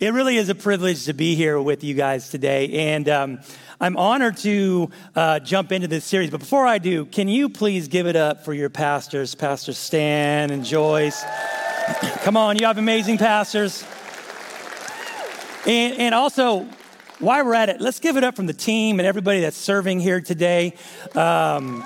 It really is a privilege to be here with you guys today. And um, I'm honored to uh, jump into this series. But before I do, can you please give it up for your pastors, Pastor Stan and Joyce? Come on, you have amazing pastors. And, and also, while we're at it, let's give it up from the team and everybody that's serving here today. Um,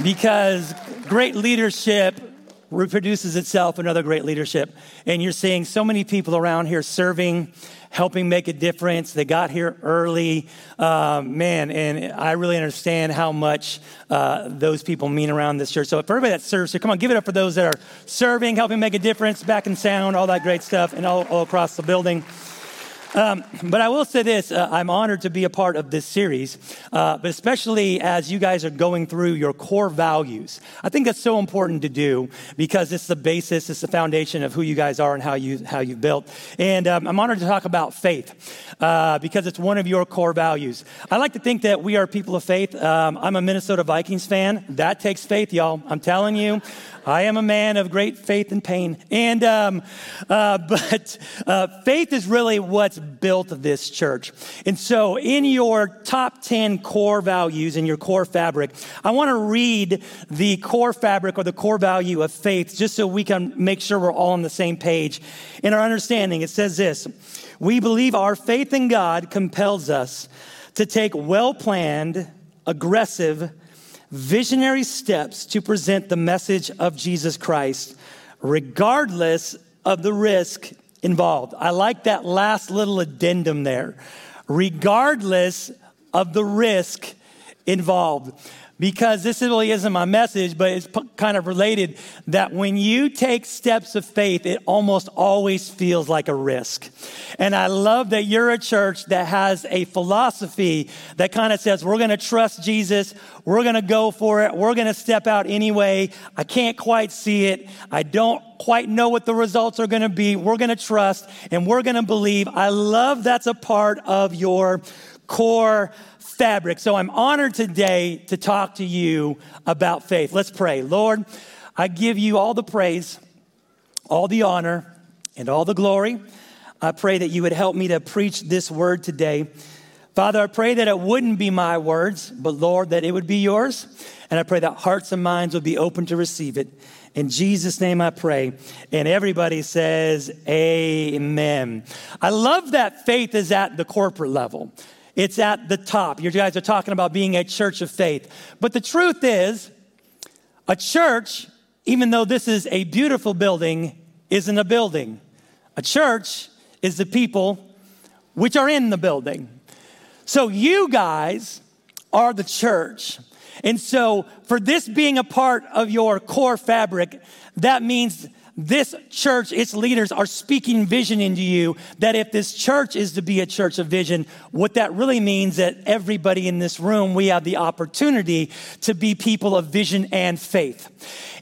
because great leadership reproduces itself in other great leadership. And you're seeing so many people around here serving, helping make a difference. They got here early. Um, man, and I really understand how much uh, those people mean around this church. So for everybody that serves here, come on, give it up for those that are serving, helping make a difference, back in sound, all that great stuff, and all, all across the building. Um, but I will say this uh, I'm honored to be a part of this series, uh, but especially as you guys are going through your core values. I think that's so important to do because it's the basis, it's the foundation of who you guys are and how, you, how you've built. And um, I'm honored to talk about faith uh, because it's one of your core values. I like to think that we are people of faith. Um, I'm a Minnesota Vikings fan. That takes faith, y'all. I'm telling you. I am a man of great faith and pain. And, um, uh, but uh, faith is really what's built this church. And so, in your top 10 core values, in your core fabric, I want to read the core fabric or the core value of faith just so we can make sure we're all on the same page. In our understanding, it says this We believe our faith in God compels us to take well planned, aggressive, visionary steps to present the message of Jesus Christ, regardless of the risk involved. I like that last little addendum there. Regardless of the risk involved because this really isn't my message, but it's kind of related that when you take steps of faith, it almost always feels like a risk. And I love that you're a church that has a philosophy that kind of says, we're going to trust Jesus. We're going to go for it. We're going to step out anyway. I can't quite see it. I don't quite know what the results are going to be. We're going to trust and we're going to believe. I love that's a part of your core fabric. So I'm honored today to talk to you about faith. Let's pray. Lord, I give you all the praise, all the honor, and all the glory. I pray that you would help me to preach this word today. Father, I pray that it wouldn't be my words, but Lord, that it would be yours. And I pray that hearts and minds would be open to receive it. In Jesus' name I pray. And everybody says, Amen. I love that faith is at the corporate level. It's at the top. You guys are talking about being a church of faith. But the truth is, a church, even though this is a beautiful building, isn't a building. A church is the people which are in the building. So you guys are the church. And so, for this being a part of your core fabric, that means this church, its leaders are speaking vision into you that if this church is to be a church of vision, what that really means that everybody in this room, we have the opportunity to be people of vision and faith.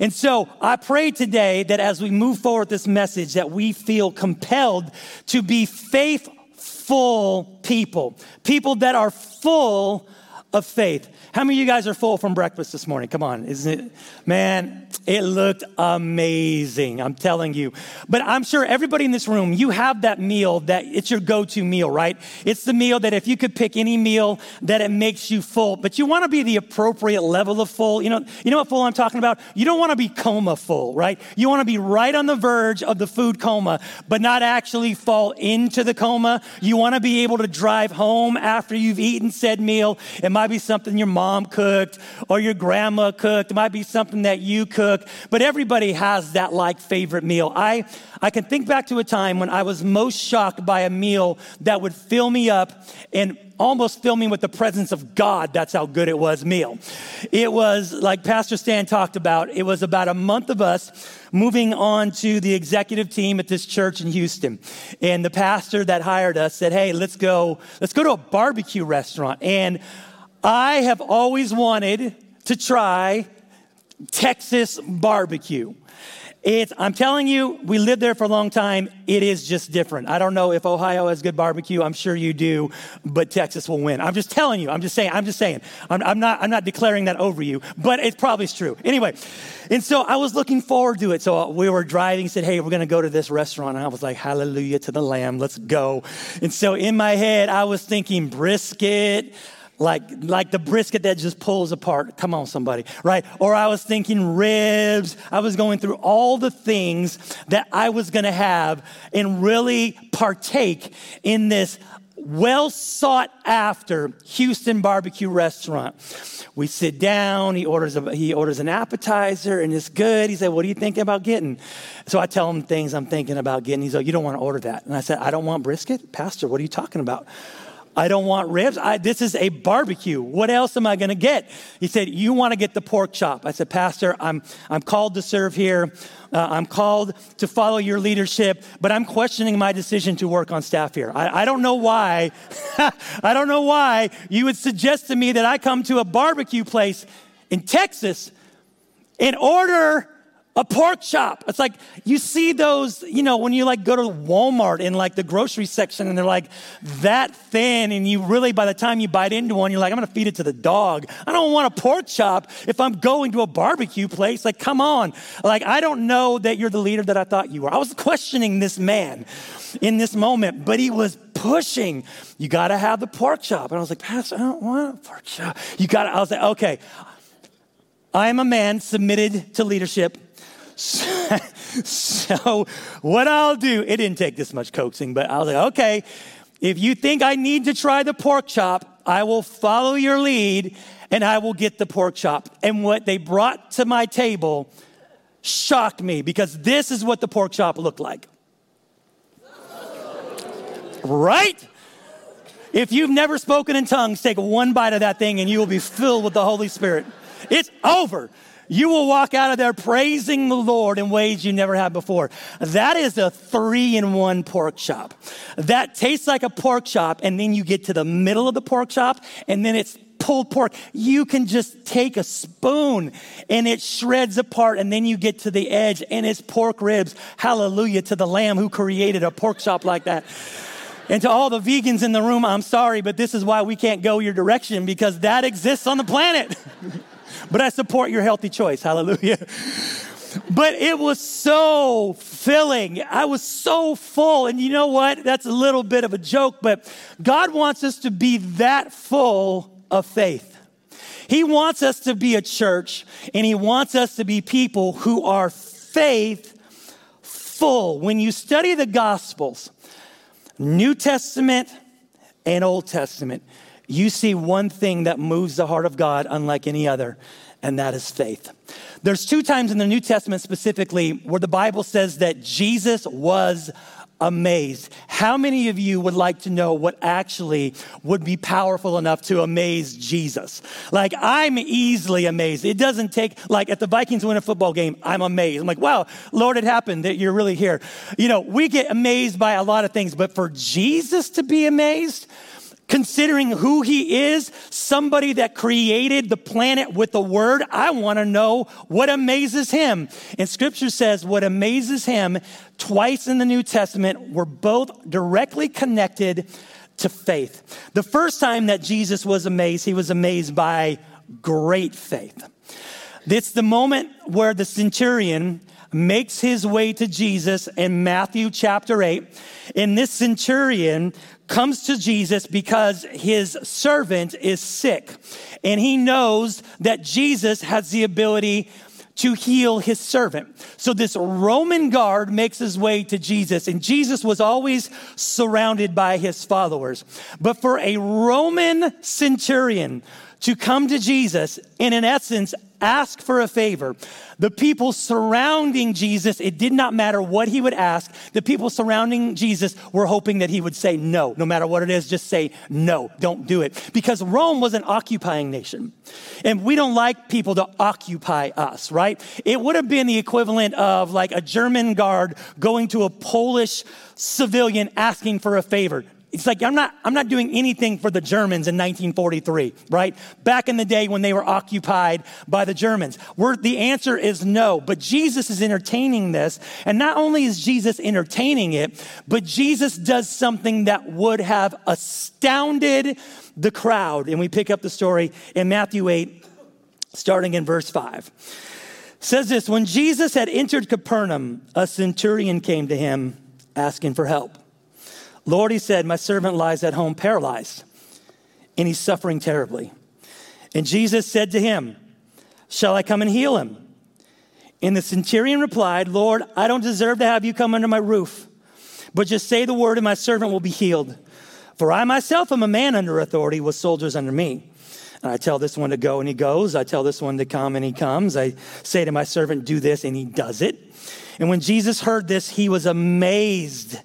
And so I pray today that as we move forward this message, that we feel compelled to be faithful people, people that are full of faith. How many of you guys are full from breakfast this morning? Come on, isn't it? Man, it looked amazing. I'm telling you. But I'm sure everybody in this room, you have that meal that it's your go to meal, right? It's the meal that if you could pick any meal that it makes you full, but you want to be the appropriate level of full. You know, you know what full I'm talking about? You don't want to be coma full, right? You want to be right on the verge of the food coma, but not actually fall into the coma. You want to be able to drive home after you've eaten said meal. Might be something your mom cooked or your grandma cooked. It might be something that you cook, but everybody has that like favorite meal. I, I can think back to a time when I was most shocked by a meal that would fill me up and almost fill me with the presence of God. That's how good it was meal. It was like Pastor Stan talked about, it was about a month of us moving on to the executive team at this church in Houston. And the pastor that hired us said, Hey, let's go, let's go to a barbecue restaurant. And I have always wanted to try Texas barbecue. It's, I'm telling you, we lived there for a long time. It is just different. I don't know if Ohio has good barbecue. I'm sure you do, but Texas will win. I'm just telling you. I'm just saying. I'm just saying. I'm, I'm not. I'm not declaring that over you, but it probably is true. Anyway, and so I was looking forward to it. So we were driving. Said, "Hey, we're going to go to this restaurant." And I was like, "Hallelujah to the Lamb. Let's go." And so in my head, I was thinking brisket like like the brisket that just pulls apart. Come on somebody right? Or i was thinking ribs. I was going through all the things that i was going to have and really partake in this well sought after houston barbecue restaurant. We sit down he orders a, he orders an appetizer and it's good. He said what are you thinking about getting? So i tell him things i'm thinking about getting. He's like you don't want to order that. And i said i don't want brisket? Pastor what are you talking about I don't want ribs. I, this is a barbecue. What else am I going to get? He said, You want to get the pork chop. I said, Pastor, I'm, I'm called to serve here. Uh, I'm called to follow your leadership, but I'm questioning my decision to work on staff here. I, I don't know why. I don't know why you would suggest to me that I come to a barbecue place in Texas in order a pork chop. It's like you see those, you know, when you like go to Walmart in like the grocery section and they're like that thin, and you really, by the time you bite into one, you're like, I'm gonna feed it to the dog. I don't want a pork chop if I'm going to a barbecue place. Like, come on. Like, I don't know that you're the leader that I thought you were. I was questioning this man in this moment, but he was pushing. You gotta have the pork chop. And I was like, Pastor, I don't want a pork chop. You gotta, I was like, okay. I am a man submitted to leadership so, what I'll do, it didn't take this much coaxing, but I was like, okay, if you think I need to try the pork chop, I will follow your lead and I will get the pork chop. And what they brought to my table shocked me because this is what the pork chop looked like. right? If you've never spoken in tongues, take one bite of that thing and you will be filled with the Holy Spirit. It's over you will walk out of there praising the Lord in ways you never have before. That is a three in one pork chop. That tastes like a pork chop, and then you get to the middle of the pork chop, and then it's pulled pork. You can just take a spoon and it shreds apart, and then you get to the edge, and it's pork ribs. Hallelujah to the Lamb who created a pork chop like that. And to all the vegans in the room, I'm sorry, but this is why we can't go your direction because that exists on the planet. but I support your healthy choice. Hallelujah. But it was so filling. I was so full. And you know what? That's a little bit of a joke, but God wants us to be that full of faith. He wants us to be a church and He wants us to be people who are faith full. When you study the Gospels, New Testament and Old Testament, you see one thing that moves the heart of God unlike any other, and that is faith. There's two times in the New Testament specifically where the Bible says that Jesus was amazed. How many of you would like to know what actually would be powerful enough to amaze Jesus? Like, I'm easily amazed. It doesn't take, like, if the Vikings win a football game, I'm amazed. I'm like, wow, Lord, it happened that you're really here. You know, we get amazed by a lot of things, but for Jesus to be amazed, considering who he is, somebody that created the planet with the word, I want to know what amazes him. And scripture says what amazes him twice in the New Testament were both directly connected to faith. The first time that Jesus was amazed, he was amazed by great faith. It's the moment where the centurion makes his way to Jesus in Matthew chapter 8. And this centurion comes to Jesus because his servant is sick. And he knows that Jesus has the ability to heal his servant. So this Roman guard makes his way to Jesus, and Jesus was always surrounded by his followers. But for a Roman centurion to come to Jesus and, in essence, ask for a favor. The people surrounding Jesus, it did not matter what he would ask. The people surrounding Jesus were hoping that he would say no. No matter what it is, just say no, don't do it. Because Rome was an occupying nation. And we don't like people to occupy us, right? It would have been the equivalent of like a German guard going to a Polish civilian asking for a favor it's like I'm not, I'm not doing anything for the Germans in 1943, right? Back in the day when they were occupied by the Germans. We're, the answer is no. But Jesus is entertaining this. And not only is Jesus entertaining it, but Jesus does something that would have astounded the crowd. And we pick up the story in Matthew 8, starting in verse 5. It says this When Jesus had entered Capernaum, a centurion came to him asking for help. Lord, he said, my servant lies at home paralyzed, and he's suffering terribly. And Jesus said to him, Shall I come and heal him? And the centurion replied, Lord, I don't deserve to have you come under my roof, but just say the word, and my servant will be healed. For I myself am a man under authority with soldiers under me. And I tell this one to go, and he goes. I tell this one to come, and he comes. I say to my servant, Do this, and he does it. And when Jesus heard this, he was amazed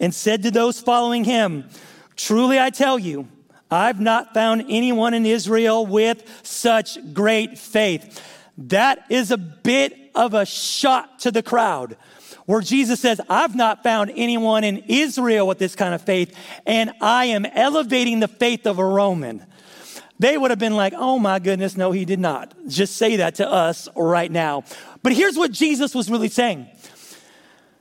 and said to those following him, Truly I tell you, I've not found anyone in Israel with such great faith. That is a bit of a shot to the crowd where Jesus says, I've not found anyone in Israel with this kind of faith, and I am elevating the faith of a Roman. They would have been like, oh my goodness, no, he did not. Just say that to us right now. But here's what Jesus was really saying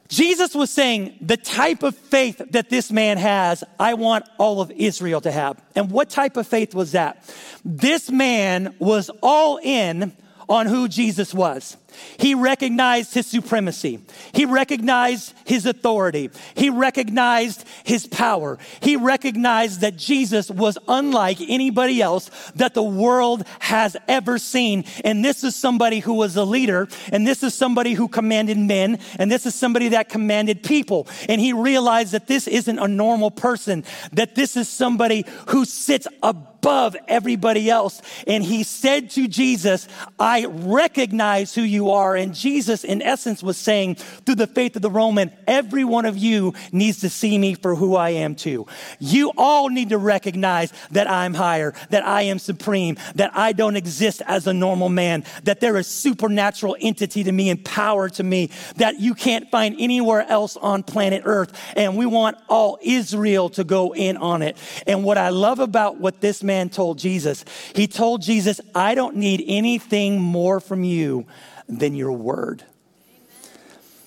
Jesus was saying, the type of faith that this man has, I want all of Israel to have. And what type of faith was that? This man was all in on who Jesus was. He recognized his supremacy. He recognized his authority. He recognized his power. He recognized that Jesus was unlike anybody else that the world has ever seen. And this is somebody who was a leader, and this is somebody who commanded men, and this is somebody that commanded people. And he realized that this isn't a normal person, that this is somebody who sits above above everybody else. And he said to Jesus, I recognize who you are. And Jesus, in essence, was saying, through the faith of the Roman, every one of you needs to see me for who I am too. You all need to recognize that I'm higher, that I am supreme, that I don't exist as a normal man, that there is supernatural entity to me and power to me that you can't find anywhere else on planet Earth. And we want all Israel to go in on it. And what I love about what this man told Jesus. He told Jesus, I don't need anything more from you than your word.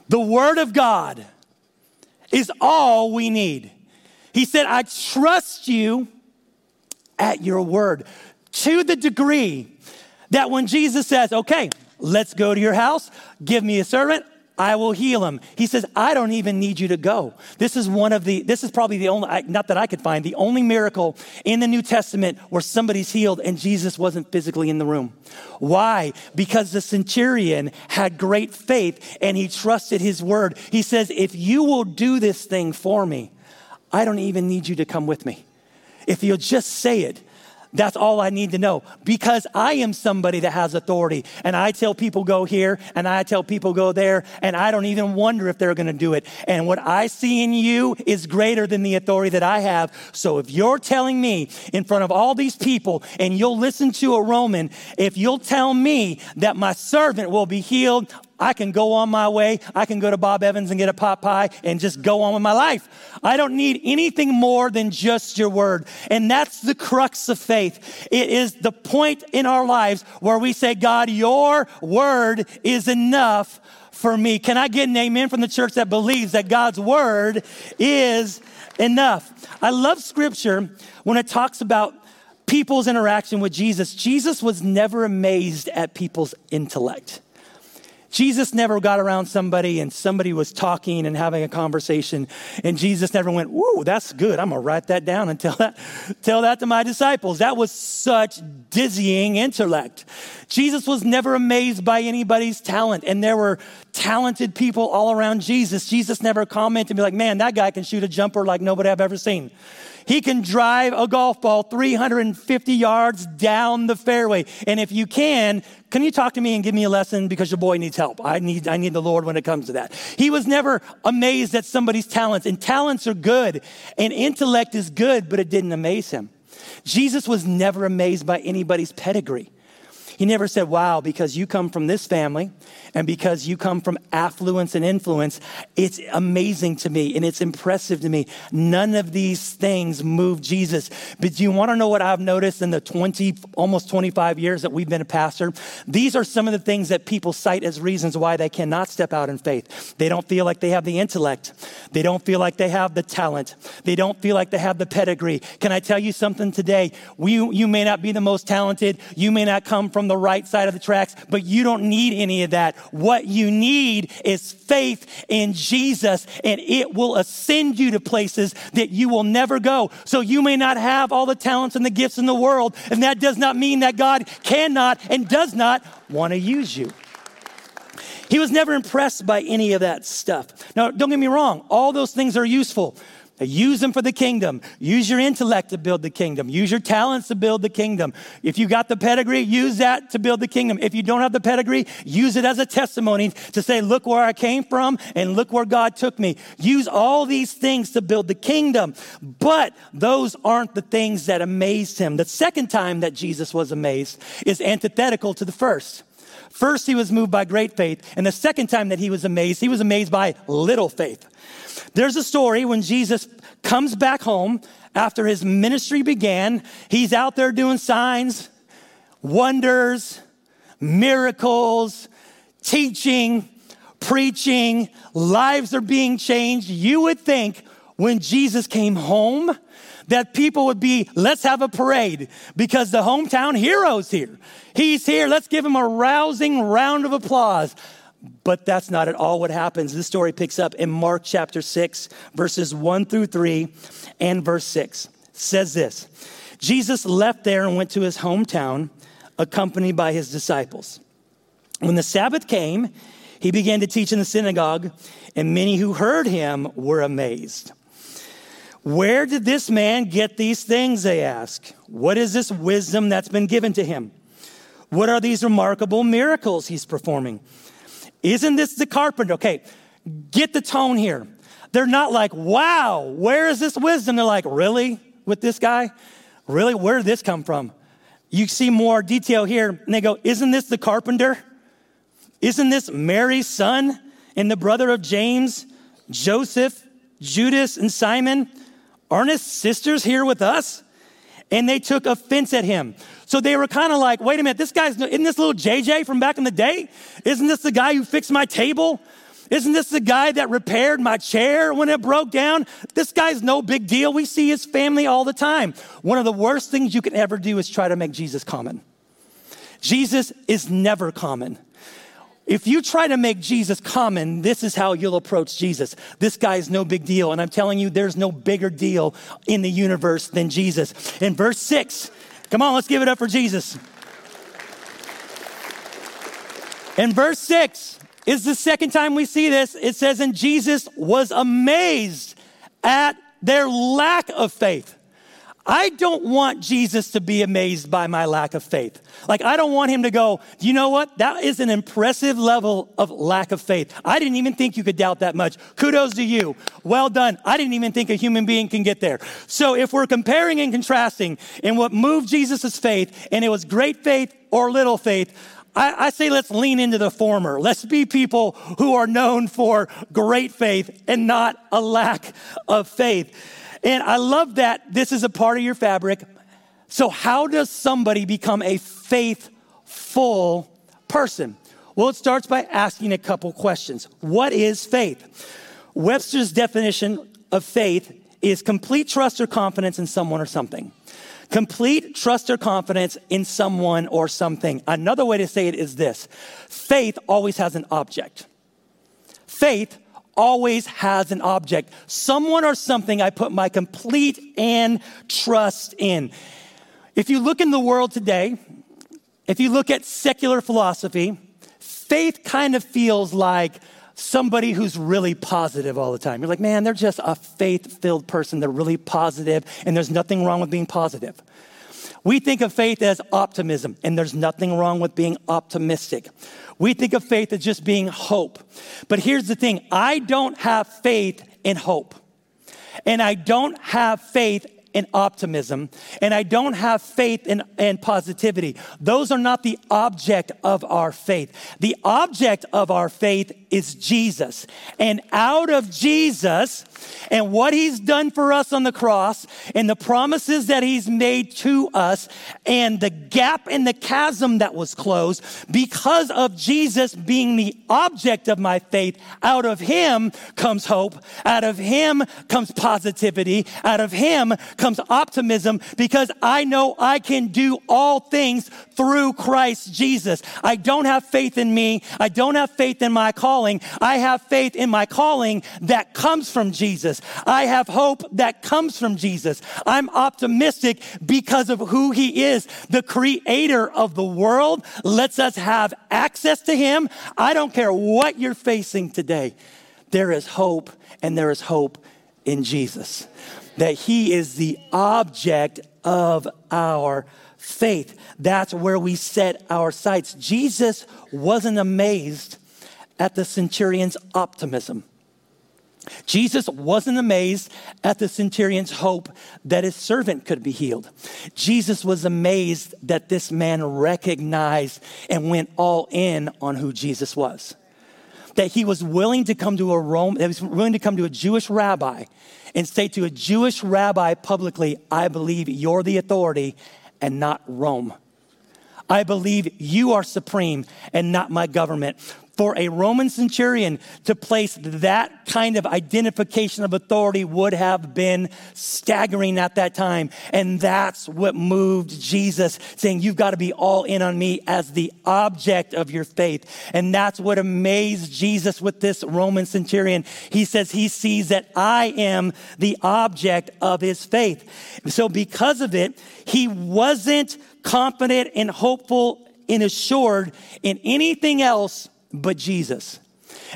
The word of God is all we need. He said, I trust you at your word to the degree that when Jesus says, okay, let's go to your house, give me a servant, I will heal him. He says, I don't even need you to go. This is one of the, this is probably the only, not that I could find, the only miracle in the New Testament where somebody's healed and Jesus wasn't physically in the room. Why? Because the centurion had great faith and he trusted his word. He says, If you will do this thing for me, I don't even need you to come with me. If you'll just say it, that's all I need to know because I am somebody that has authority. And I tell people go here and I tell people go there, and I don't even wonder if they're going to do it. And what I see in you is greater than the authority that I have. So if you're telling me in front of all these people and you'll listen to a Roman, if you'll tell me that my servant will be healed, I can go on my way. I can go to Bob Evans and get a pot pie and just go on with my life. I don't need anything more than just your word. And that's the crux of faith. It is the point in our lives where we say, God, your word is enough for me. Can I get an amen from the church that believes that God's word is enough? I love scripture when it talks about people's interaction with Jesus. Jesus was never amazed at people's intellect. Jesus never got around somebody and somebody was talking and having a conversation, and Jesus never went, Whoa, that's good. I'm gonna write that down and tell that, tell that to my disciples. That was such dizzying intellect. Jesus was never amazed by anybody's talent, and there were talented people all around Jesus. Jesus never commented and be like, Man, that guy can shoot a jumper like nobody I've ever seen. He can drive a golf ball 350 yards down the fairway. And if you can, can you talk to me and give me a lesson because your boy needs help? I need, I need the Lord when it comes to that. He was never amazed at somebody's talents, and talents are good, and intellect is good, but it didn't amaze him. Jesus was never amazed by anybody's pedigree. He never said, Wow, because you come from this family and because you come from affluence and influence, it's amazing to me and it's impressive to me. None of these things move Jesus. But do you want to know what I've noticed in the 20, almost 25 years that we've been a pastor? These are some of the things that people cite as reasons why they cannot step out in faith. They don't feel like they have the intellect, they don't feel like they have the talent, they don't feel like they have the pedigree. Can I tell you something today? We, you may not be the most talented, you may not come from the right side of the tracks, but you don't need any of that. What you need is faith in Jesus, and it will ascend you to places that you will never go. So you may not have all the talents and the gifts in the world, and that does not mean that God cannot and does not want to use you. He was never impressed by any of that stuff. Now, don't get me wrong, all those things are useful. Use them for the kingdom. Use your intellect to build the kingdom. Use your talents to build the kingdom. If you got the pedigree, use that to build the kingdom. If you don't have the pedigree, use it as a testimony to say, look where I came from and look where God took me. Use all these things to build the kingdom. But those aren't the things that amazed him. The second time that Jesus was amazed is antithetical to the first. First, he was moved by great faith. And the second time that he was amazed, he was amazed by little faith. There's a story when Jesus comes back home after his ministry began. He's out there doing signs, wonders, miracles, teaching, preaching, lives are being changed. You would think when Jesus came home that people would be, let's have a parade because the hometown hero's here. He's here. Let's give him a rousing round of applause. But that's not at all what happens. This story picks up in Mark chapter 6, verses 1 through 3, and verse 6. It says this Jesus left there and went to his hometown, accompanied by his disciples. When the Sabbath came, he began to teach in the synagogue, and many who heard him were amazed. Where did this man get these things? They ask. What is this wisdom that's been given to him? What are these remarkable miracles he's performing? Isn't this the carpenter? Okay, get the tone here. They're not like, wow, where is this wisdom? They're like, really? With this guy? Really? Where did this come from? You see more detail here, and they go, Isn't this the carpenter? Isn't this Mary's son and the brother of James, Joseph, Judas, and Simon? Aren't his sisters here with us? And they took offense at him. So they were kind of like, wait a minute, this guy's, isn't this little JJ from back in the day? Isn't this the guy who fixed my table? Isn't this the guy that repaired my chair when it broke down? This guy's no big deal. We see his family all the time. One of the worst things you can ever do is try to make Jesus common. Jesus is never common. If you try to make Jesus common, this is how you'll approach Jesus. This guy's no big deal. And I'm telling you, there's no bigger deal in the universe than Jesus. In verse six, Come on, let's give it up for Jesus. In verse 6 is the second time we see this. It says, And Jesus was amazed at their lack of faith. I don't want Jesus to be amazed by my lack of faith. Like, I don't want him to go, you know what? That is an impressive level of lack of faith. I didn't even think you could doubt that much. Kudos to you. Well done. I didn't even think a human being can get there. So, if we're comparing and contrasting in what moved Jesus' faith, and it was great faith or little faith, I, I, say let's lean into the former. Let's be people who are known for great faith and not a lack of faith. And I love that this is a part of your fabric. So, how does somebody become a faithful person? Well, it starts by asking a couple questions. What is faith? Webster's definition of faith is complete trust or confidence in someone or something. Complete trust or confidence in someone or something. Another way to say it is this faith always has an object. Faith always has an object, someone or something I put my complete and trust in. If you look in the world today, if you look at secular philosophy, faith kind of feels like somebody who's really positive all the time. You're like, man, they're just a faith filled person. They're really positive, and there's nothing wrong with being positive. We think of faith as optimism, and there's nothing wrong with being optimistic. We think of faith as just being hope. But here's the thing I don't have faith in hope, and I don't have faith in optimism, and I don't have faith in, in positivity. Those are not the object of our faith. The object of our faith is Jesus. And out of Jesus and what he's done for us on the cross and the promises that he's made to us and the gap in the chasm that was closed because of Jesus being the object of my faith, out of him comes hope. Out of him comes positivity. Out of him comes optimism because I know I can do all things through Christ Jesus. I don't have faith in me. I don't have faith in my calling. I have faith in my calling that comes from Jesus. I have hope that comes from Jesus. I'm optimistic because of who he is. The creator of the world lets us have access to him. I don't care what you're facing today. There is hope and there is hope in Jesus. That he is the object of our faith. That's where we set our sights. Jesus wasn't amazed at the centurion's optimism. Jesus wasn't amazed at the centurion's hope that his servant could be healed. Jesus was amazed that this man recognized and went all in on who Jesus was. That he was willing to come to a Rome, that he was willing to come to a Jewish rabbi and say to a Jewish rabbi publicly, I believe you're the authority and not Rome. I believe you are supreme and not my government. For a Roman centurion to place that kind of identification of authority would have been staggering at that time. And that's what moved Jesus, saying, You've got to be all in on me as the object of your faith. And that's what amazed Jesus with this Roman centurion. He says he sees that I am the object of his faith. So, because of it, he wasn't confident and hopeful and assured in anything else but Jesus.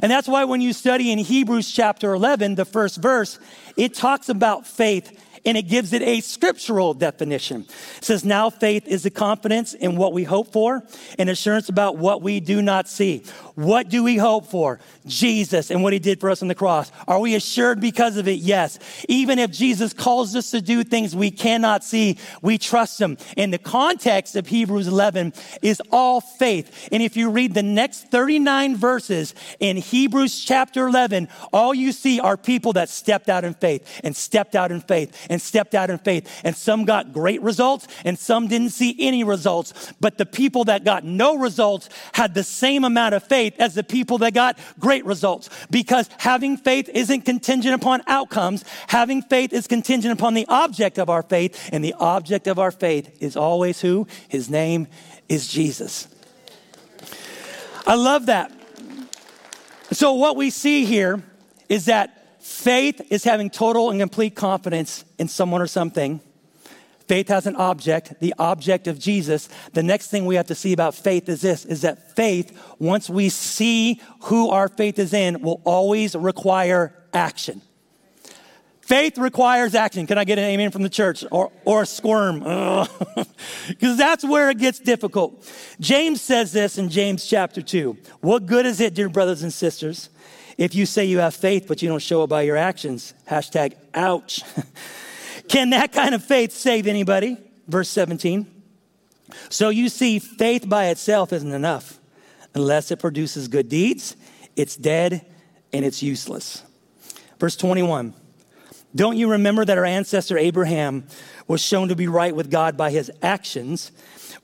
And that's why when you study in Hebrews chapter 11, the first verse, it talks about faith and it gives it a scriptural definition. It says, Now faith is the confidence in what we hope for and assurance about what we do not see. What do we hope for? Jesus and what he did for us on the cross. Are we assured because of it? Yes. Even if Jesus calls us to do things we cannot see, we trust him. In the context of Hebrews 11 is all faith. And if you read the next 39 verses in Hebrews chapter 11, all you see are people that stepped out in faith and stepped out in faith and stepped out in faith. And some got great results and some didn't see any results. But the people that got no results had the same amount of faith as the people that got great results. Because having faith isn't contingent upon outcomes. Having faith is contingent upon the object of our faith. And the object of our faith is always who? His name is Jesus. I love that. So, what we see here is that Faith is having total and complete confidence in someone or something. Faith has an object, the object of Jesus. The next thing we have to see about faith is this, is that faith, once we see who our faith is in, will always require action. Faith requires action. Can I get an amen from the church or, or a squirm? Because that's where it gets difficult. James says this in James chapter 2. What good is it, dear brothers and sisters, if you say you have faith, but you don't show it by your actions, hashtag ouch. Can that kind of faith save anybody? Verse 17. So you see, faith by itself isn't enough. Unless it produces good deeds, it's dead and it's useless. Verse 21. Don't you remember that our ancestor Abraham was shown to be right with God by his actions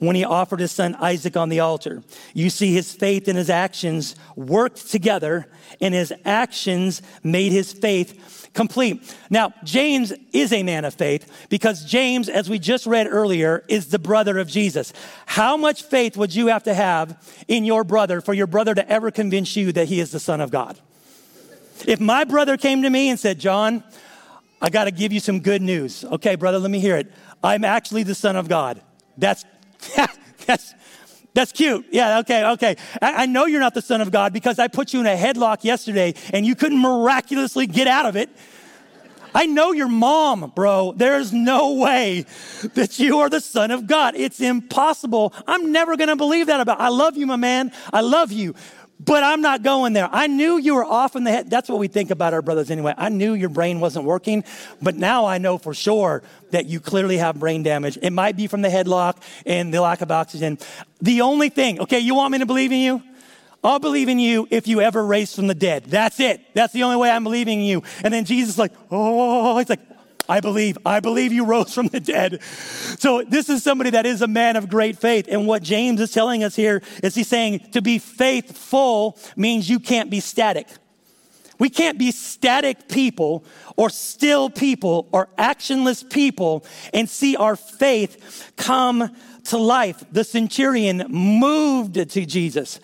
when he offered his son Isaac on the altar. You see, his faith and his actions worked together, and his actions made his faith complete. Now, James is a man of faith because James, as we just read earlier, is the brother of Jesus. How much faith would you have to have in your brother for your brother to ever convince you that he is the Son of God? If my brother came to me and said, John, I got to give you some good news. Okay, brother, let me hear it. I'm actually the Son of God. That's that's, that's cute. Yeah, okay, okay. I, I, know you're not the Son of God because I put you in a headlock yesterday and you couldn't miraculously get out of it. I know your mom, bro. There's no way that you are the Son of God. It's impossible. I'm never going to believe that about. I love you, my man. I love you. But I'm not going there. I knew you were off in the head. That's what we think about our brothers anyway. I knew your brain wasn't working, but now I know for sure that you clearly have brain damage. It might be from the headlock and the lack of oxygen. The only thing, okay, you want me to believe in you? I'll believe in you if you ever raise from the dead. That's it. That's the only way I'm believing in you. And then Jesus is like, oh, he's like, I believe. I believe you rose from the dead. So this is somebody that is a man of great faith. And what James is telling us here is he's saying to be faithful means you can't be static. We can't be static people or still people or actionless people and see our faith come to life. The centurion moved to Jesus.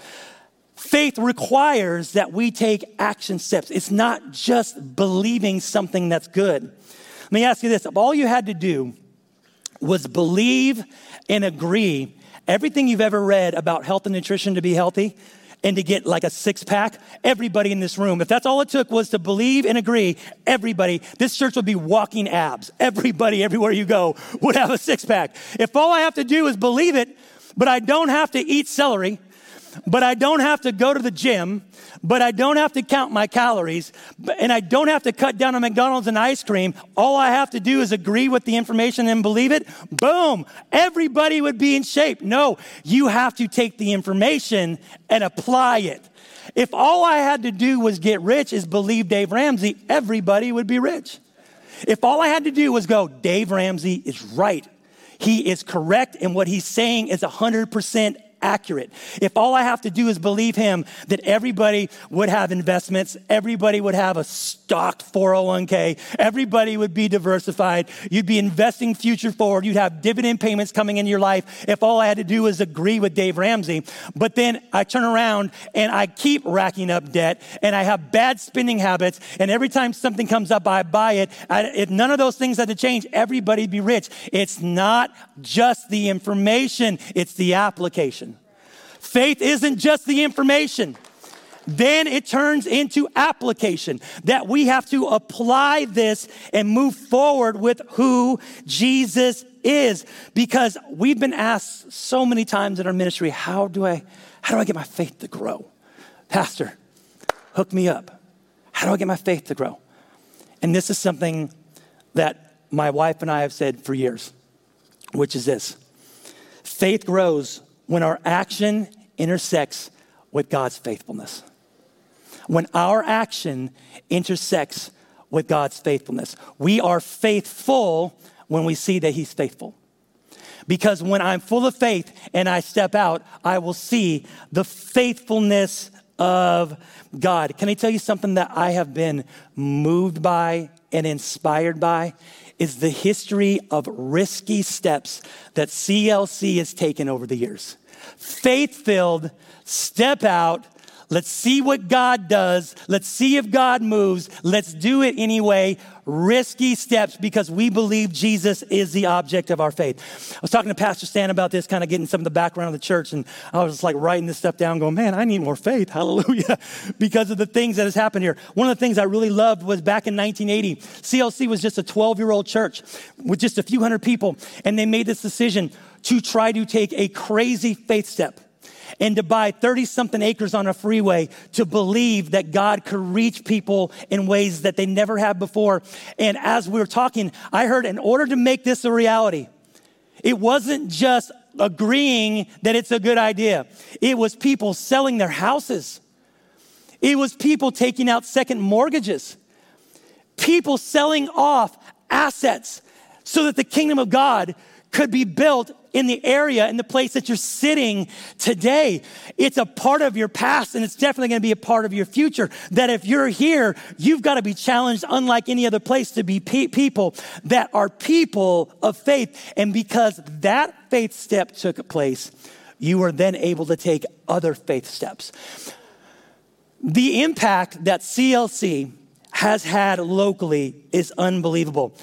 Faith requires that we take action steps. It's not just believing something that's good. Let me ask you this if all you had to do was believe and agree everything you've ever read about health and nutrition to be healthy and to get like a six pack, everybody in this room, if that's all it took was to believe and agree, everybody, this church would be walking abs. Everybody, everywhere you go, would have a six pack. If all I have to do is believe it, but I don't have to eat celery, but I don't have to go to the gym, but I don't have to count my calories, and I don't have to cut down on McDonald's and ice cream. All I have to do is agree with the information and believe it. Boom, everybody would be in shape. No, you have to take the information and apply it. If all I had to do was get rich is believe Dave Ramsey, everybody would be rich. If all I had to do was go, Dave Ramsey is right. He is correct, and what he's saying is 100% accurate. If all I have to do is believe him that everybody would have investments, everybody would have a stocked 401k, everybody would be diversified, you'd be investing future forward, you'd have dividend payments coming into your life. If all I had to do was agree with Dave Ramsey, but then I turn around and I keep racking up debt and I have bad spending habits, and every time something comes up, I buy it. I, if none of those things had to change, everybody'd be rich. It's not just the information, it's the application. Faith isn't just the information. Then it turns into application that we have to apply this and move forward with who Jesus is because we've been asked so many times in our ministry, how do I how do I get my faith to grow? Pastor, hook me up. How do I get my faith to grow? And this is something that my wife and I have said for years, which is this. Faith grows when our action intersects with God's faithfulness. When our action intersects with God's faithfulness, we are faithful when we see that He's faithful. Because when I'm full of faith and I step out, I will see the faithfulness of God. Can I tell you something that I have been moved by and inspired by? Is the history of risky steps that CLC has taken over the years faith filled, step out. Let's see what God does. Let's see if God moves. Let's do it anyway. Risky steps because we believe Jesus is the object of our faith. I was talking to Pastor Stan about this, kind of getting some of the background of the church, and I was just like writing this stuff down, going, man, I need more faith. Hallelujah. because of the things that has happened here. One of the things I really loved was back in 1980, CLC was just a 12 year old church with just a few hundred people, and they made this decision to try to take a crazy faith step and to buy 30 something acres on a freeway to believe that God could reach people in ways that they never have before. And as we were talking, I heard in order to make this a reality, it wasn't just agreeing that it's a good idea, it was people selling their houses, it was people taking out second mortgages, people selling off assets so that the kingdom of God could be built in the area, in the place that you're sitting today. It's a part of your past and it's definitely going to be a part of your future. That if you're here, you've got to be challenged, unlike any other place, to be pe- people that are people of faith. And because that faith step took place, you were then able to take other faith steps. The impact that CLC has had locally is unbelievable.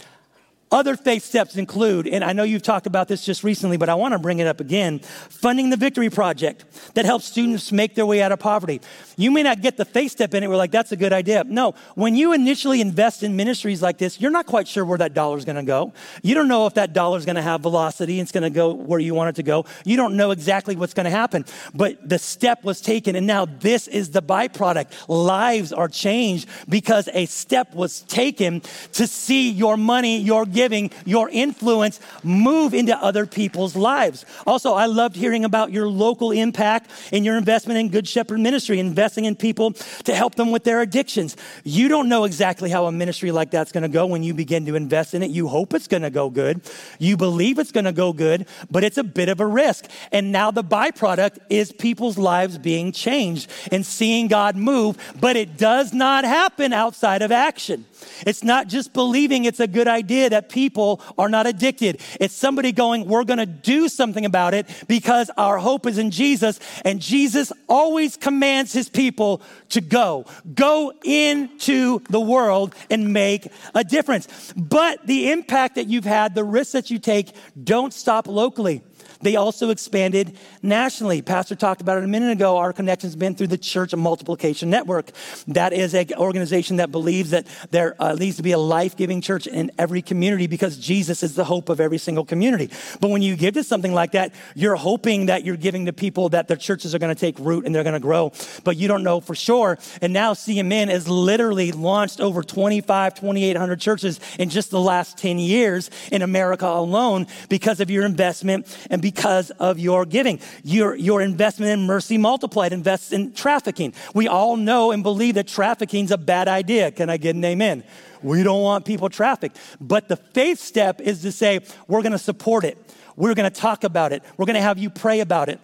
Other faith steps include, and I know you've talked about this just recently, but I want to bring it up again funding the Victory Project that helps students make their way out of poverty. You may not get the faith step in it, we're like, that's a good idea. No, when you initially invest in ministries like this, you're not quite sure where that dollar is going to go. You don't know if that dollar is going to have velocity, it's going to go where you want it to go. You don't know exactly what's going to happen. But the step was taken, and now this is the byproduct. Lives are changed because a step was taken to see your money, your giving, your influence move into other people's lives. Also, I loved hearing about your local impact and your investment in Good Shepherd Ministry, investing in people to help them with their addictions. You don't know exactly how a ministry like that's going to go when you begin to invest in it. You hope it's going to go good. You believe it's going to go good, but it's a bit of a risk. And now the byproduct is people's lives being changed and seeing God move, but it does not happen outside of action. It's not just believing it's a good idea that people are not addicted. It's somebody going, we're going to do something about it because our hope is in Jesus. And Jesus always commands his people to go. Go into the world and make a difference. But the impact that you've had, the risks that you take, don't stop locally. They also expanded nationally. Pastor talked about it a minute ago. Our connection's been through the Church Multiplication Network. That is an organization that believes that there uh, needs to be a life giving church in every community because Jesus is the hope of every single community. But when you give to something like that, you're hoping that you're giving to people that their churches are going to take root and they're going to grow, but you don't know for sure. And now CMN has literally launched over 25, 2,800 churches in just the last 10 years in America alone because of your investment and because of your giving. Your, your investment in Mercy Multiplied invests in trafficking. We all know and believe that trafficking is a bad idea. Can I get an amen? We don't want people trafficked. But the faith step is to say, we're going to support it. We're going to talk about it. We're going to have you pray about it.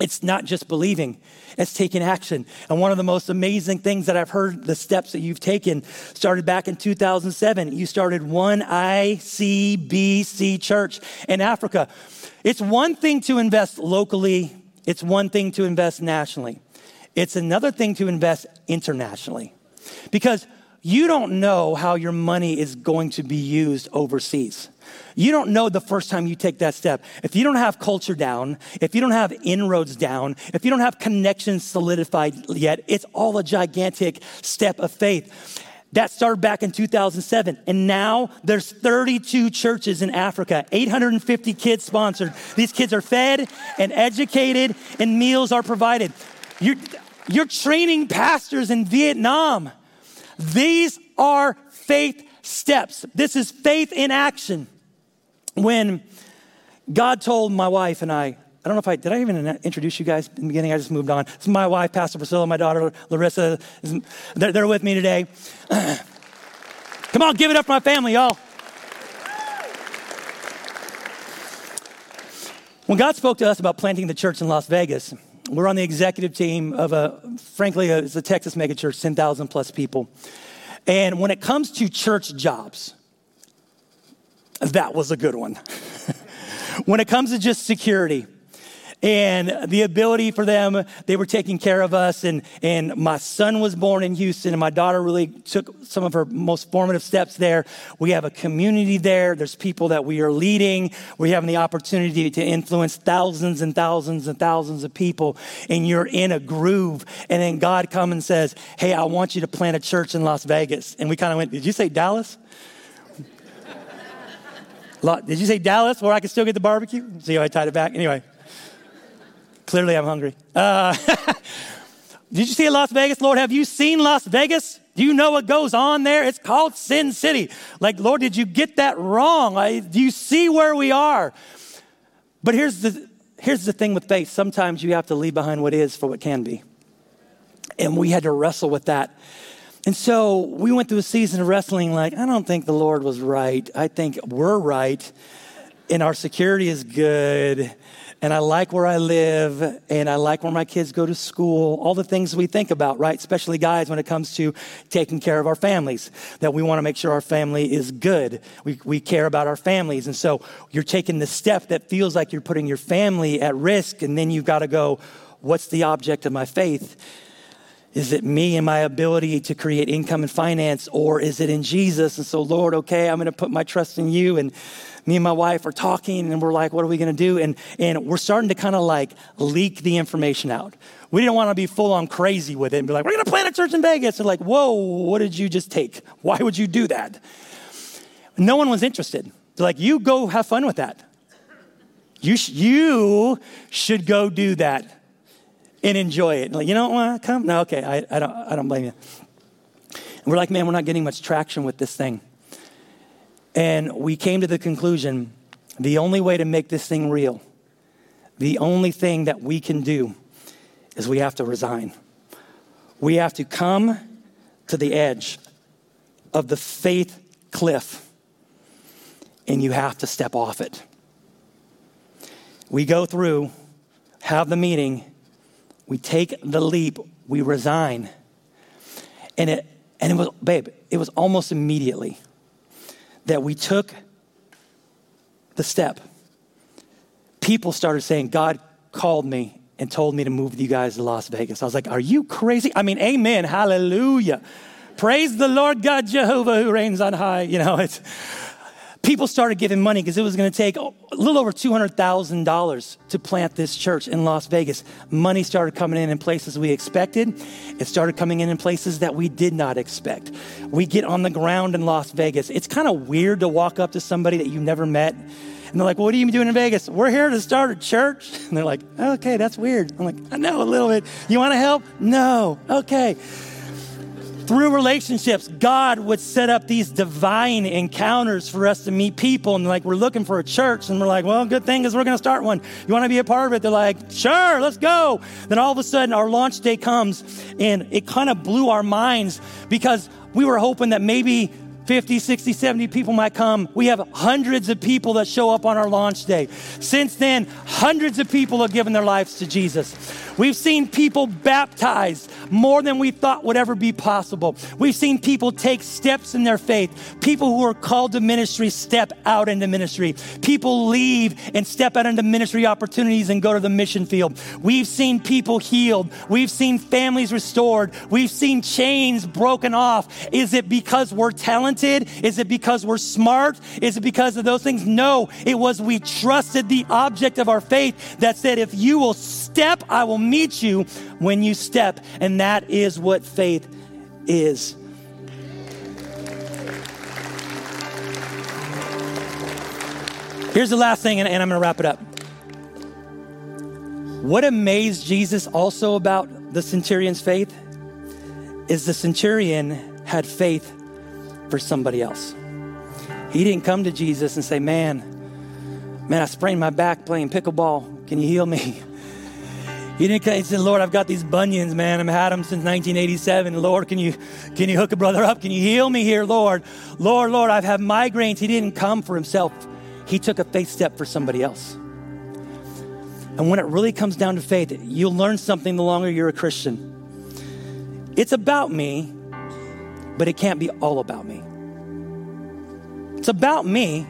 It's not just believing, it's taking action. And one of the most amazing things that I've heard the steps that you've taken started back in 2007. You started one ICBC church in Africa. It's one thing to invest locally, it's one thing to invest nationally. It's another thing to invest internationally. Because you don't know how your money is going to be used overseas. You don't know the first time you take that step. If you don't have culture down, if you don't have inroads down, if you don't have connections solidified yet, it's all a gigantic step of faith. That started back in 2007. And now there's 32 churches in Africa, 850 kids sponsored. These kids are fed and educated, and meals are provided. You're, you're training pastors in Vietnam. These are faith steps. This is faith in action. When God told my wife and I, I don't know if I did I even introduce you guys in the beginning. I just moved on. It's my wife, Pastor Priscilla, my daughter Larissa. They're, they're with me today. Come on, give it up for my family, y'all. When God spoke to us about planting the church in Las Vegas, we're on the executive team of a, frankly, it's a Texas megachurch, 10,000 plus people. And when it comes to church jobs, that was a good one. when it comes to just security, and the ability for them, they were taking care of us. And, and my son was born in Houston, and my daughter really took some of her most formative steps there. We have a community there. There's people that we are leading. We're having the opportunity to influence thousands and thousands and thousands of people, and you're in a groove. And then God comes and says, Hey, I want you to plant a church in Las Vegas. And we kind of went, Did you say Dallas? Did you say Dallas where I can still get the barbecue? See how I tied it back? Anyway. Clearly, I'm hungry. Uh, did you see Las Vegas? Lord, have you seen Las Vegas? Do you know what goes on there? It's called Sin City. Like, Lord, did you get that wrong? I, do you see where we are? But here's the, here's the thing with faith sometimes you have to leave behind what is for what can be. And we had to wrestle with that. And so we went through a season of wrestling like, I don't think the Lord was right. I think we're right. And our security is good and I like where I live, and I like where my kids go to school, all the things we think about, right? Especially guys when it comes to taking care of our families, that we want to make sure our family is good. We, we care about our families. And so you're taking the step that feels like you're putting your family at risk, and then you've got to go, what's the object of my faith? Is it me and my ability to create income and finance, or is it in Jesus? And so, Lord, okay, I'm going to put my trust in you. And me and my wife are talking, and we're like, what are we going to do? And, and we're starting to kind of like leak the information out. We didn't want to be full on crazy with it and be like, we're going to plant a church in Vegas. And like, whoa, what did you just take? Why would you do that? No one was interested. They're like, you go have fun with that. You, sh- you should go do that and enjoy it. Like, you don't want to come? No, okay, I, I, don't, I don't blame you. And we're like, man, we're not getting much traction with this thing. And we came to the conclusion the only way to make this thing real, the only thing that we can do is we have to resign. We have to come to the edge of the faith cliff, and you have to step off it. We go through, have the meeting, we take the leap, we resign. And it, and it was, babe, it was almost immediately that we took the step. People started saying, God called me and told me to move you guys to Las Vegas. I was like, Are you crazy? I mean, amen, hallelujah. Praise the Lord God Jehovah who reigns on high. You know, it's people started giving money because it was going to take a little over $200,000 to plant this church in Las Vegas. Money started coming in in places we expected. It started coming in in places that we did not expect. We get on the ground in Las Vegas. It's kind of weird to walk up to somebody that you've never met. And they're like, what are you doing in Vegas? We're here to start a church. And they're like, okay, that's weird. I'm like, I know a little bit. You want to help? No. Okay through relationships, God would set up these divine encounters for us to meet people. And like, we're looking for a church. And we're like, well, good thing is we're going to start one. You want to be a part of it? They're like, sure, let's go. Then all of a sudden, our launch day comes and it kind of blew our minds because we were hoping that maybe 50, 60, 70 people might come. We have hundreds of people that show up on our launch day. Since then, hundreds of people have given their lives to Jesus. We've seen people baptized more than we thought would ever be possible. We've seen people take steps in their faith. People who are called to ministry step out into ministry. People leave and step out into ministry opportunities and go to the mission field. We've seen people healed. We've seen families restored. We've seen chains broken off. Is it because we're talented? Is it because we're smart? Is it because of those things? No, it was we trusted the object of our faith that said, if you will step, I will meet you when you step. And that is what faith is. Here's the last thing, and, I'm going to wrap it up. What amazed Jesus also about the centurion's faith is the centurion had faith for somebody else. He didn't come to Jesus and say, Man, man, I sprained my back playing pickleball. Can you heal me? He didn't he said, Lord, I've got these bunions, man. I've had them since 1987. Lord, can you can you hook a brother up? Can you heal me here, Lord? Lord, Lord, I've had migraines. He didn't come for himself. He took a faith step for somebody else. And when it really comes down to faith, you'll learn something the longer you're a Christian. It's about me, but it can't be all about me. It's about me,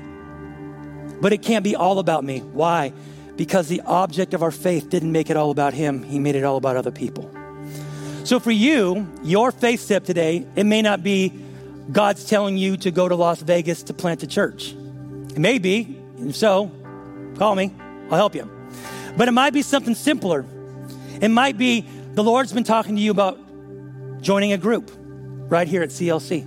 but it can't be all about me. Why? Because the object of our faith didn't make it all about Him, He made it all about other people. So for you, your faith step today, it may not be God's telling you to go to Las Vegas to plant a church. It may be, if so, call me, I'll help you. But it might be something simpler. It might be the Lord's been talking to you about joining a group right here at CLC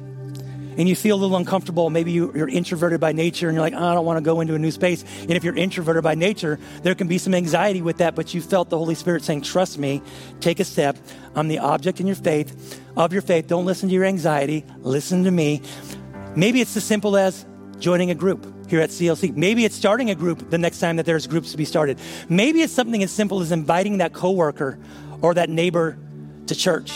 and you feel a little uncomfortable, maybe you, are introverted by nature and you're like, oh, I don't want to go into a new space. And if you're introverted by nature, there can be some anxiety with that, but you felt the Holy Spirit saying, Trust me, take a step. I'm the object in your faith, of your faith. Don't listen to your anxiety, listen to me. Maybe it's as simple as joining a group here at CLC. Maybe it's starting a group the next time that there's groups to be started. Maybe it's something as simple as inviting that coworker or that neighbor to church.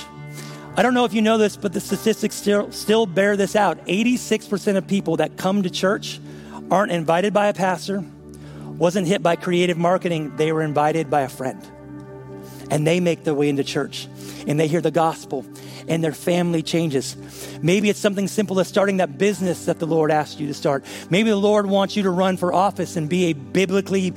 I don't know if you know this, but the statistics still, still bear this out. 86% of people that come to church aren't invited by a pastor, wasn't hit by creative marketing, they were invited by a friend. And they make their way into church and they hear the gospel and their family changes. Maybe it's something simple as starting that business that the Lord asked you to start. Maybe the Lord wants you to run for office and be a biblically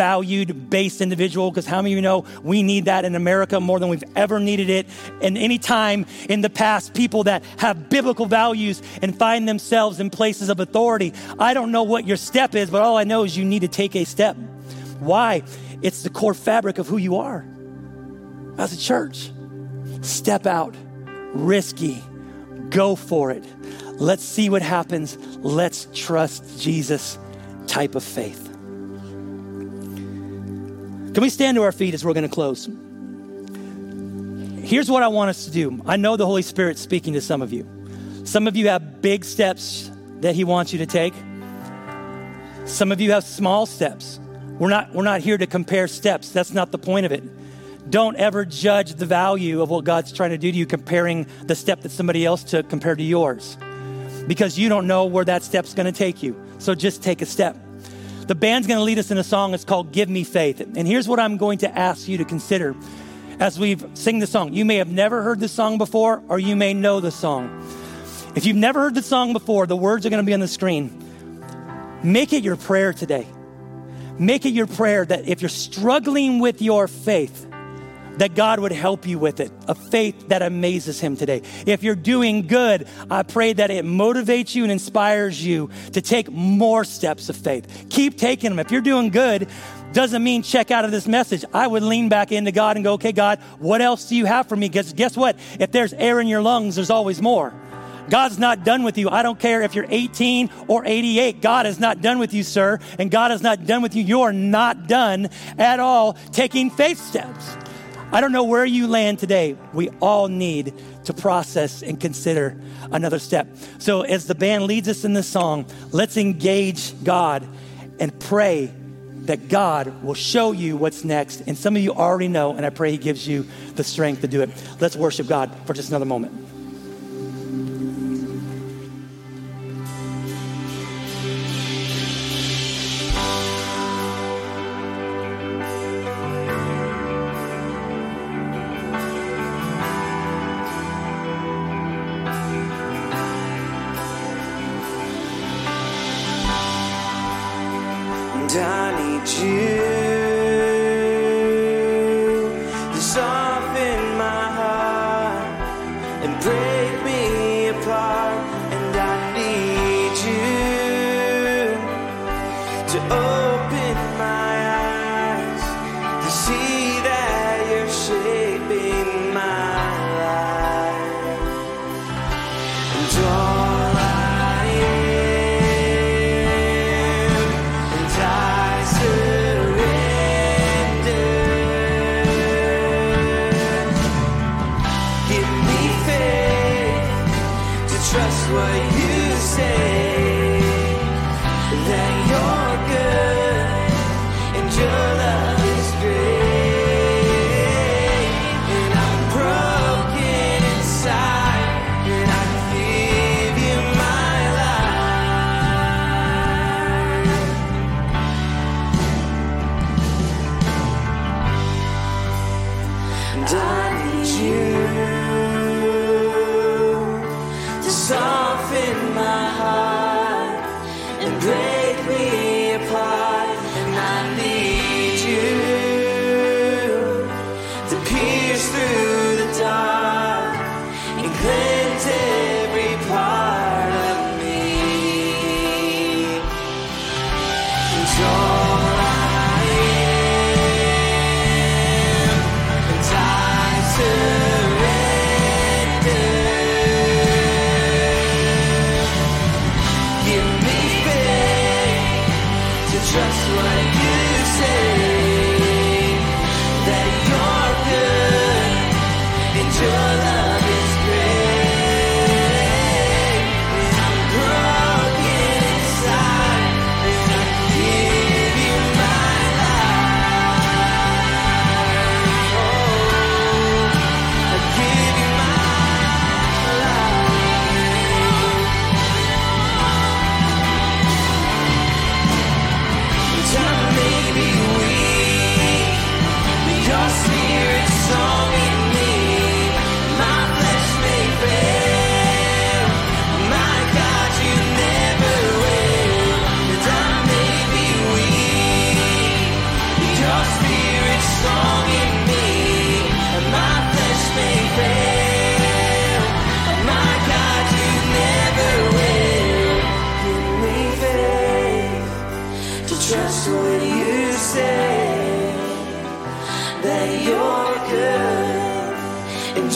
valued based individual because how many of you know we need that in America more than we've ever needed it in any time in the past? People that have biblical values and find themselves in places of authority. I don't know what your step is, but all I know is you need to take a step. Why? It's the core fabric of who you are as a church. Step out, risky, go for it. Let's see what happens. Let's trust Jesus type of faith. Can we stand to our feet as we're going to close? Here's what I want us to do. I know the Holy Spirit's speaking to some of you. Some of you have big steps that He wants you to take. Some of you have small steps. We're not, we're not here to compare steps. That's not the point of it. Don't ever judge the value of what God's trying to do to you comparing the step that somebody else took compared to yours because you don't know where that step's going to take you. So just take a step. The band's going to lead us in a song. It's called Give Me Faith. And here's what I'm going to ask you to consider as we sing the song. You may have never heard the song before, or you may know the song. If you've never heard the song before, the words are going to be on the screen. Make it your prayer today. Make it your prayer that if you're struggling with your faith, that God would help you with it, a faith that amazes Him today. If you're doing good, I pray that it motivates you and inspires you to take more steps of faith. Keep taking them. If you're doing good, doesn't mean check out of this message. I would lean back into God and go, okay, God, what else do you have for me? Because guess what? If there's air in your lungs, there's always more. God's not done with you. I don't care if you're 18 or 88. God is not done with you, sir. And God is not done with you. You are not done at all taking faith steps. I don't know where you land today. We all need to process and consider another step. So, as the band leads us in this song, let's engage God and pray that God will show you what's next. And some of you already know, and I pray He gives you the strength to do it. Let's worship God for just another moment.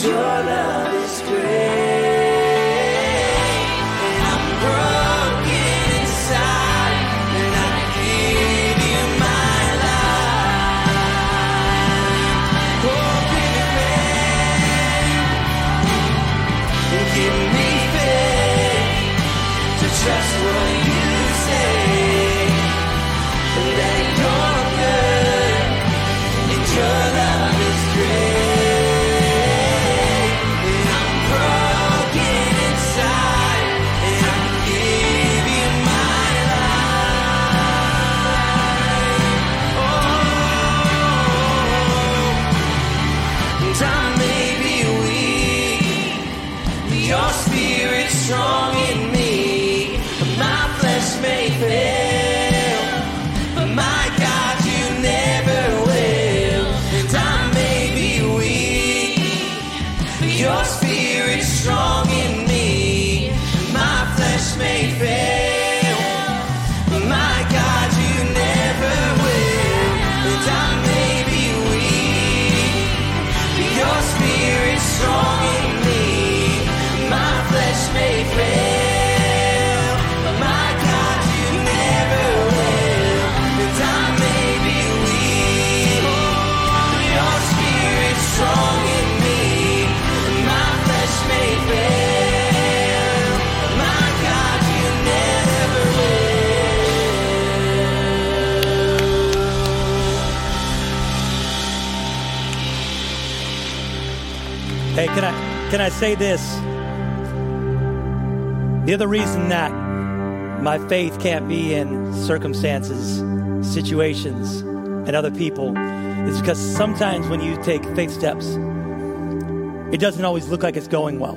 Your love is great. I say this? The other reason that my faith can't be in circumstances, situations, and other people is because sometimes when you take faith steps, it doesn't always look like it's going well.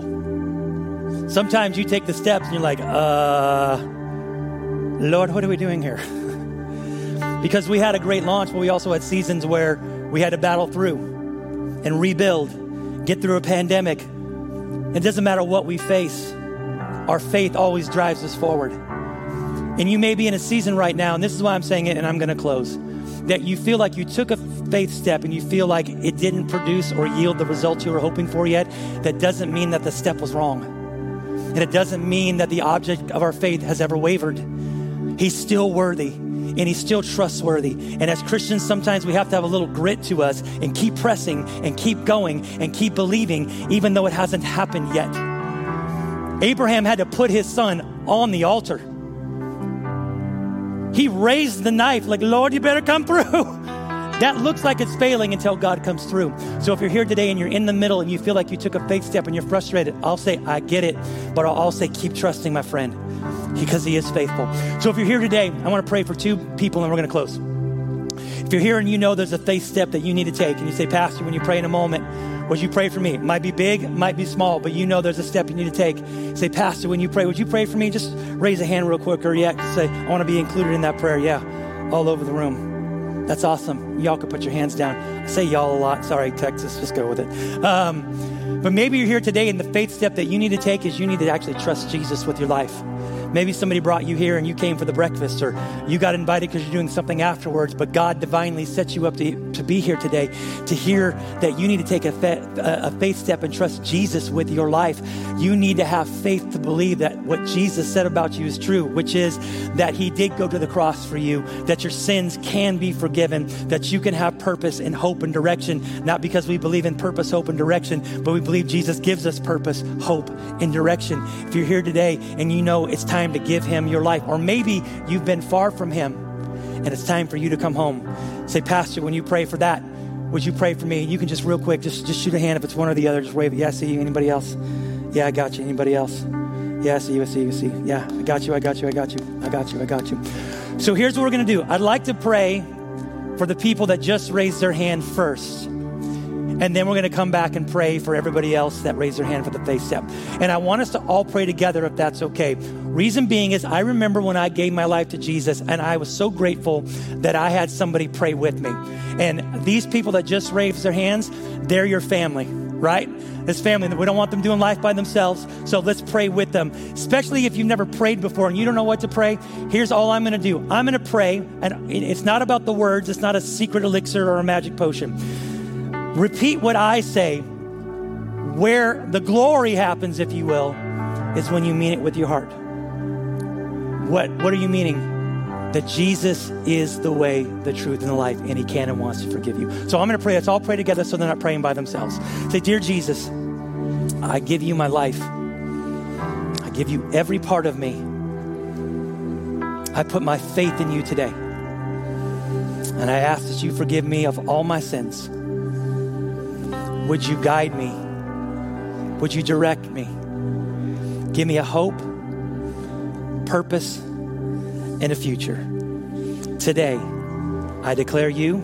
Sometimes you take the steps and you're like, uh, Lord, what are we doing here? because we had a great launch, but we also had seasons where we had to battle through and rebuild, get through a pandemic. It doesn't matter what we face, our faith always drives us forward. And you may be in a season right now, and this is why I'm saying it, and I'm going to close, that you feel like you took a faith step and you feel like it didn't produce or yield the results you were hoping for yet. That doesn't mean that the step was wrong. And it doesn't mean that the object of our faith has ever wavered. He's still worthy and he's still trustworthy. And as Christians, sometimes we have to have a little grit to us and keep pressing and keep going and keep believing, even though it hasn't happened yet. Abraham had to put his son on the altar. He raised the knife, like, Lord, you better come through. That looks like it's failing until God comes through. So if you're here today and you're in the middle and you feel like you took a faith step and you're frustrated, I'll say, I get it. But I'll also say, keep trusting my friend because he is faithful. So if you're here today, I want to pray for two people and we're going to close. If you're here and you know there's a faith step that you need to take, and you say, Pastor, when you pray in a moment, would you pray for me? Might be big, might be small, but you know there's a step you need to take. Say, Pastor, when you pray, would you pray for me? Just raise a hand real quick, or yeah, say, I want to be included in that prayer. Yeah, all over the room. That's awesome. Y'all can put your hands down. I say y'all a lot. Sorry, Texas, just go with it. Um, but maybe you're here today, and the faith step that you need to take is you need to actually trust Jesus with your life. Maybe somebody brought you here and you came for the breakfast, or you got invited because you're doing something afterwards, but God divinely set you up to, to be here today to hear that you need to take a, fa- a faith step and trust Jesus with your life. You need to have faith to believe that what Jesus said about you is true, which is that He did go to the cross for you, that your sins can be forgiven, that you can have purpose and hope and direction, not because we believe in purpose, hope, and direction, but we believe Jesus gives us purpose, hope, and direction. If you're here today and you know it's time to give Him your life, or maybe you've been far from Him and it's time for you to come home, say, Pastor, when you pray for that, would you pray for me? You can just real quick, just, just shoot a hand if it's one or the other. Just wave it. Yeah, I see you. Anybody else? Yeah, I got you. Anybody else? Yeah, I see you. I see you. I see you. Yeah, I got you. I got you. I got you. I got you. I got you. So here's what we're going to do. I'd like to pray for the people that just raised their hand first. And then we're going to come back and pray for everybody else that raised their hand for the faith step. And I want us to all pray together if that's okay. Reason being is I remember when I gave my life to Jesus and I was so grateful that I had somebody pray with me. And these people that just raised their hands, they're your family. right? This family, we don't want them doing life by themselves. So let's pray with them. Especially if you've never prayed before and you don't know what to pray. Here's all I'm to do I'm to pray, and it's not about the words, it's not a secret elixir or a magic potion. Repeat what I say. Where the glory happens, if you will, is when you mean it with your heart. What, what are you meaning? that Jesus is the way, the truth, and the life, and He can and wants to forgive you. So I'm going to pray. Let's all pray together so they're not praying by themselves. Say, Dear Jesus, I give you my life. I give you every part of me. I put my faith in you today. And I ask that you forgive me of all my sins. Would you guide me? Would you direct me? Give me a hope, purpose, and a future. Today, I declare you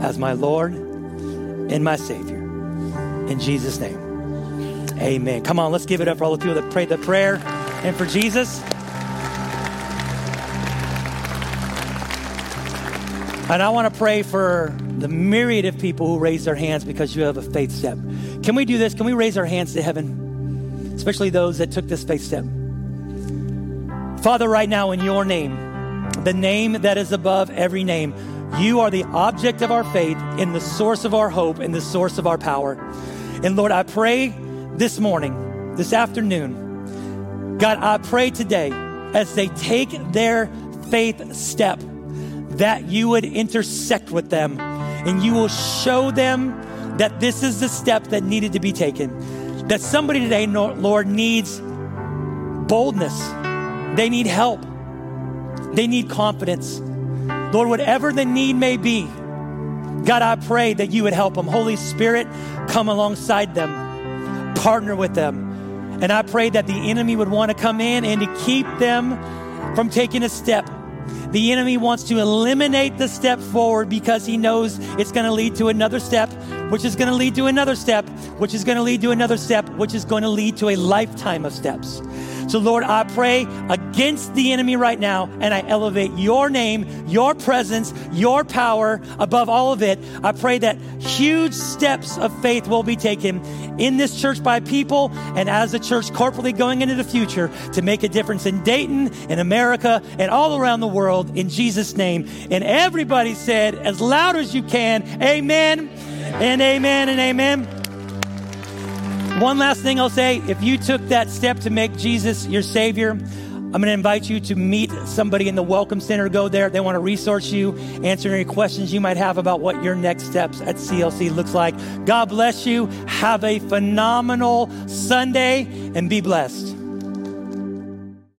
as my Lord and my Savior. In Jesus' name, amen. Come on, let's give it up for all the people that prayed the prayer and for Jesus. And I want to pray for the myriad of people who raise their hands because you have a faith step. Can we do this? Can we raise our hands to heaven? Especially those that took this faith step. Father, right now in your name, the name that is above every name, you are the object of our faith and the source of our hope and the source of our power. And Lord, I pray this morning, this afternoon, God, I pray today as they take their faith step that you would intersect with them and you will show them that this is the step that needed to be taken. That somebody today, Lord, needs boldness they need help. They need confidence. Lord, whatever the need may be, God, I pray that you would help them. Holy Spirit, come alongside them, partner with them. And I pray that the enemy would want to come in and to keep them from taking a step. The enemy wants to eliminate the step forward because he knows it's going to lead to another step, which is going to lead to another step, which is going to lead to another step, which is going to lead to a lifetime of steps. So, Lord, I pray against the enemy right now, and I elevate your name, your presence, your power above all of it. I pray that huge steps of faith will be taken in this church by people and as a church corporately going into the future to make a difference in Dayton, in America, and all around the world in Jesus' name. And everybody said, as loud as you can, Amen and Amen and Amen. One last thing I'll say if you took that step to make Jesus your Savior, I'm going to invite you to meet somebody in the Welcome Center. Go there. They want to resource you, answer any questions you might have about what your next steps at CLC looks like. God bless you. Have a phenomenal Sunday and be blessed.